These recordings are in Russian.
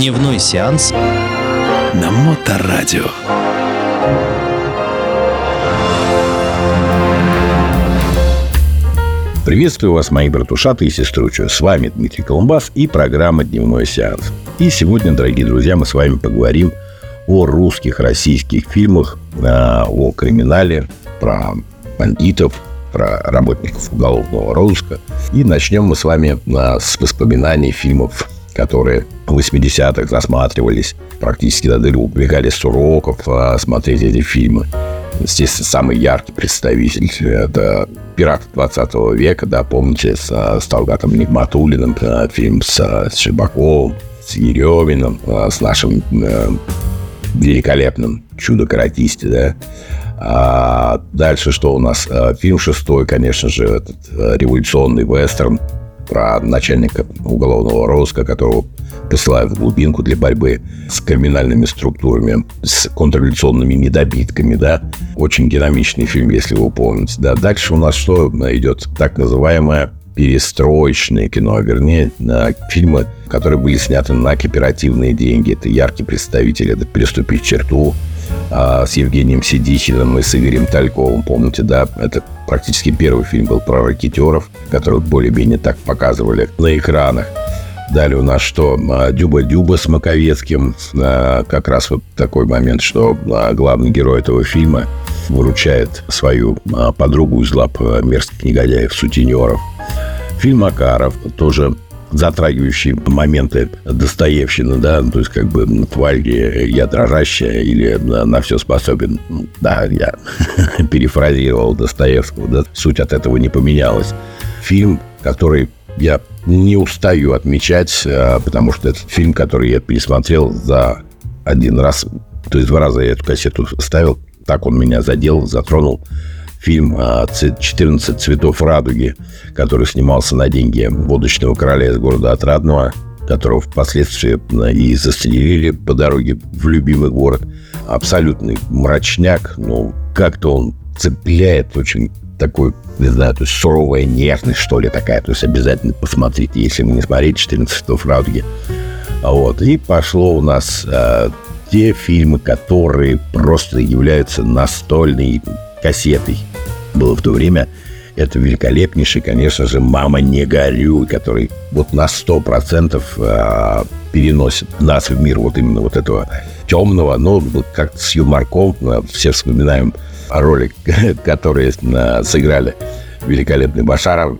Дневной сеанс на Моторадио. Приветствую вас, мои братушаты и сестручи. С вами Дмитрий Колумбас и программа «Дневной сеанс». И сегодня, дорогие друзья, мы с вами поговорим о русских, российских фильмах, а, о криминале, про бандитов, про работников уголовного розыска. И начнем мы с вами а, с воспоминаний фильмов, которые в 80-х засматривались, практически до дыры убегали с уроков а, смотреть эти фильмы. Естественно, самый яркий представитель – это «Пираты 20 века», да, помните, с, с Талгатом Нигматулиным, фильм с, с Шибаковым, с Ереминым, с нашим э, великолепным чудо-каратисте, да. А дальше что у нас? А, фильм шестой, конечно же, этот э, революционный вестерн про начальника уголовного розыска, которого посылают в глубинку для борьбы с криминальными структурами, с контрреволюционными недобитками, да. Очень динамичный фильм, если вы помните. Да. Дальше у нас что идет? Так называемое перестроечное кино, вернее, на фильмы, которые были сняты на кооперативные деньги. Это яркий представитель, это «Переступить черту», а, с Евгением Сидихиным и с Игорем Тальковым. Помните, да? Это практически первый фильм был про ракетеров, которые более-менее так показывали на экранах. Далее у нас что? А, Дюба-Дюба с Маковецким. А, как раз вот такой момент, что главный герой этого фильма выручает свою подругу из лап мерзких негодяев, сутенеров. Фильм Макаров тоже затрагивающие моменты Достоевщины, да, то есть как бы тварь я дрожащая или на все способен. Да, я перефразировал Достоевского, да, суть от этого не поменялась. Фильм, который я не устаю отмечать, а, потому что это фильм, который я пересмотрел за один раз, то есть два раза я эту кассету ставил, так он меня задел, затронул фильм «14 цветов радуги», который снимался на деньги водочного короля из города Отрадного, которого впоследствии и застрелили по дороге в любимый город. Абсолютный мрачняк, но как-то он цепляет очень такой, не знаю, то есть суровая нервность, что ли, такая. То есть обязательно посмотрите, если вы не смотрите «14 цветов радуги». Вот. И пошло у нас э, те фильмы, которые просто являются настольной кассетой было в то время. Это великолепнейший, конечно же, «Мама, не горюй», который вот на 100% а, переносит нас в мир вот именно вот этого темного, но как с юморком. А, все вспоминаем роли, которые а, сыграли великолепный Башаров,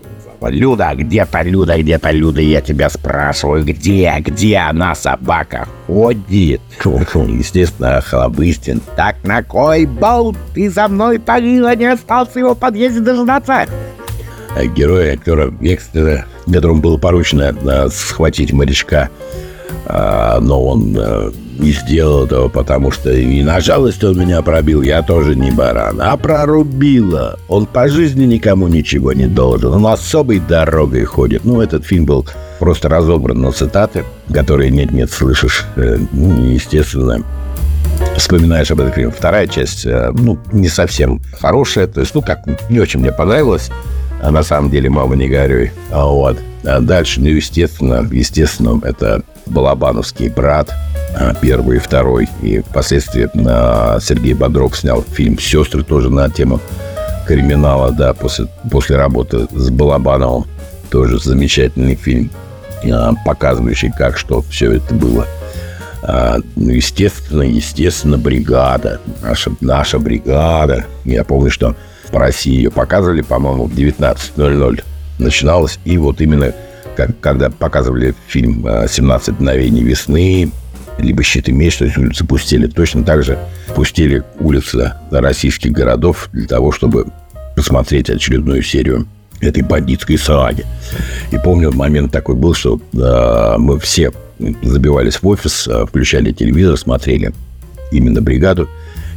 Люда, где-то Люда, где-то Люда, я тебя спрашиваю, где, где она, собака, ходит? Естественно, Холобыстин. Так на кой болт ты за мной парила, не остался его подъезде дождаться? А герой актера Векстера, которому было поручено а, схватить морячка, а, но он а, не сделал этого, потому что и на жалость он меня пробил, я тоже не баран, а прорубила. Он по жизни никому ничего не должен, он особой дорогой ходит. Ну, этот фильм был просто разобран на цитаты, которые нет-нет слышишь, э, ну, естественно, вспоминаешь об этом фильме. Вторая часть, э, ну, не совсем хорошая, то есть, ну, как, не очень мне понравилось, а на самом деле, мама, не горюй. А вот. А дальше, ну, естественно, естественно, это Балабановский брат, первый и второй. И впоследствии а, Сергей Бодров снял фильм «Сестры» тоже на тему криминала, да, после, после работы с Балабановым. Тоже замечательный фильм, а, показывающий, как что все это было. Ну, естественно, естественно, бригада. Наша, наша бригада. Я помню, что по России ее показывали, по-моему, в 19.00 начиналось. И вот именно как, когда показывали фильм «17 мгновений весны», либо щит и меч, то есть улицы пустили. Точно так же пустили улицы российских городов для того, чтобы посмотреть очередную серию этой бандитской саги. И помню, момент такой был, что э, мы все забивались в офис, э, включали телевизор, смотрели именно бригаду.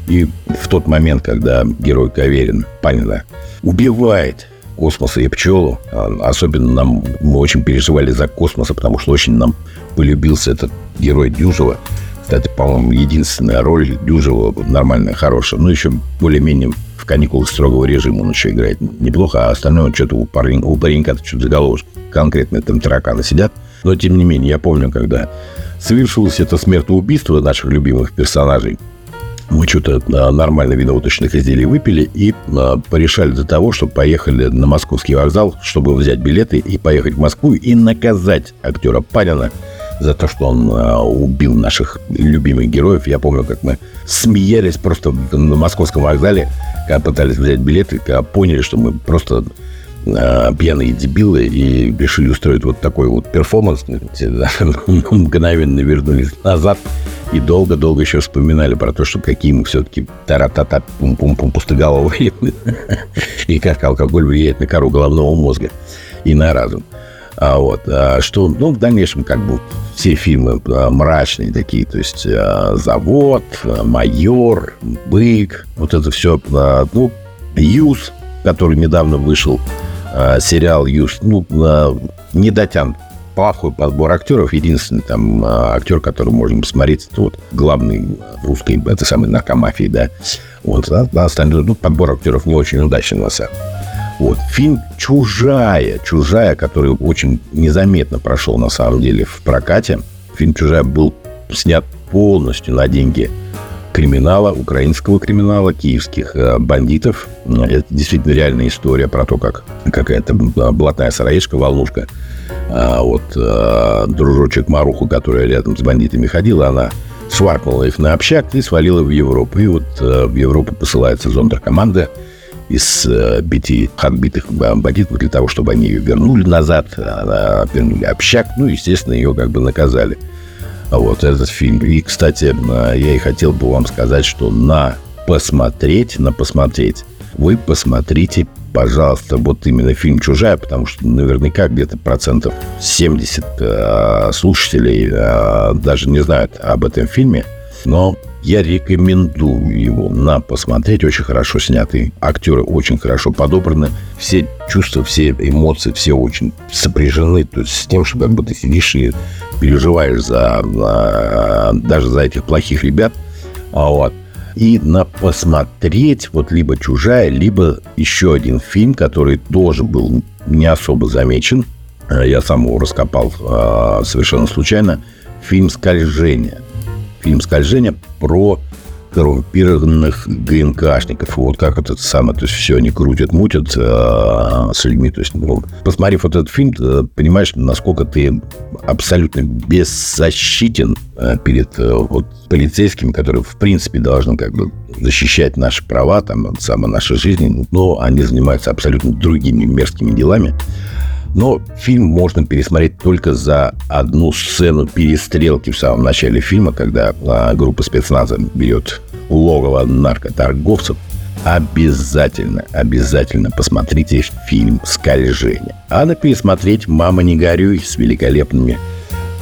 И в тот момент, когда герой Каверин Панина убивает космоса и пчелу. А, особенно нам мы очень переживали за космоса, потому что очень нам полюбился этот герой Дюжева. Кстати, по-моему, единственная роль Дюжева нормальная, хорошая. Ну, еще более-менее в каникулах строгого режима он еще играет неплохо, а остальное что-то у, парень, у паренька что-то заголовок конкретно там тараканы сидят. Но, тем не менее, я помню, когда совершилось это смертоубийство наших любимых персонажей, мы что-то нормально вино-уточных изделий выпили и а, порешали для того, чтобы поехали на московский вокзал, чтобы взять билеты и поехать в Москву и наказать актера Панина за то, что он а, убил наших любимых героев. Я помню, как мы смеялись просто на московском вокзале, когда пытались взять билеты, когда поняли, что мы просто пьяные дебилы и решили устроить вот такой вот перформанс. Мгновенно вернулись назад и долго-долго еще вспоминали про то, что какие мы все-таки тара-та-та пум-пум-пум пустоголовые. И как алкоголь влияет на кору головного мозга и на разум. А вот, а что, ну, в дальнейшем, как бы, все фильмы а, мрачные такие, то есть а, «Завод», а, «Майор», «Бык», вот это все, а, ну, «Юз», который недавно вышел, а, сериал «Юз», ну, а, не дотянут плохой подбор актеров. Единственный там а, актер, который можно посмотреть, это вот главный русской, это самый наркомафии, да. Вот, а, остальное, ну, подбор актеров не очень удачный на самом вот. Фильм «Чужая», «Чужая», который очень незаметно прошел, на самом деле, в прокате. Фильм «Чужая» был снят полностью на деньги криминала, украинского криминала, киевских э, бандитов. Это действительно реальная история про то, как какая-то блатная сыроежка, волнушка – а вот а, дружочек Маруху, которая рядом с бандитами ходила, она шваркнула их на общак и свалила в Европу. И вот а, в Европу посылается зондеркоманда из пяти отбитых бандитов для того, чтобы они ее вернули назад, а, вернули общак, ну, естественно, ее как бы наказали. Вот этот фильм. И, кстати, я и хотел бы вам сказать, что на посмотреть, на посмотреть, вы посмотрите пожалуйста, вот именно фильм «Чужая», потому что наверняка где-то процентов 70 э, слушателей э, даже не знают об этом фильме, но я рекомендую его на посмотреть. Очень хорошо снятый. Актеры очень хорошо подобраны. Все чувства, все эмоции, все очень сопряжены. То есть с тем, что как ты сидишь и переживаешь за, за даже за этих плохих ребят. А вот и на посмотреть вот либо «Чужая», либо еще один фильм, который тоже был не особо замечен. Я сам его раскопал э, совершенно случайно. Фильм «Скольжение». Фильм «Скольжение» про коррумпированных ГНКшников. Вот как это самое, то есть все они крутят, мутят э, с людьми. То есть, ну, посмотрев вот этот фильм, ты понимаешь, насколько ты абсолютно беззащитен э, перед э, вот, полицейскими, которые, в принципе, должны как бы защищать наши права, там, само нашей жизни, но они занимаются абсолютно другими мерзкими делами. Но фильм можно пересмотреть только за одну сцену перестрелки в самом начале фильма, когда а, группа спецназа берет логово наркоторговцев. Обязательно, обязательно посмотрите фильм «Скольжение». А на пересмотреть «Мама, не горюй» с великолепными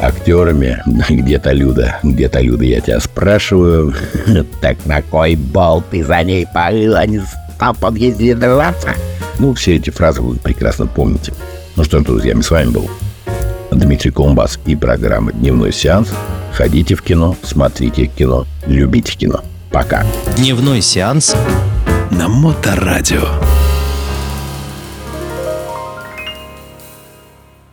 актерами. Где-то Люда, где-то Люда, я тебя спрашиваю. Так на кой бол ты за ней порыл, а не стал подъезде драться? Ну, все эти фразы вы прекрасно помните. Ну что, друзья, с вами был Дмитрий Колумбас и программа «Дневной сеанс». Ходите в кино, смотрите кино, любите кино. Пока. Дневной сеанс на Моторадио.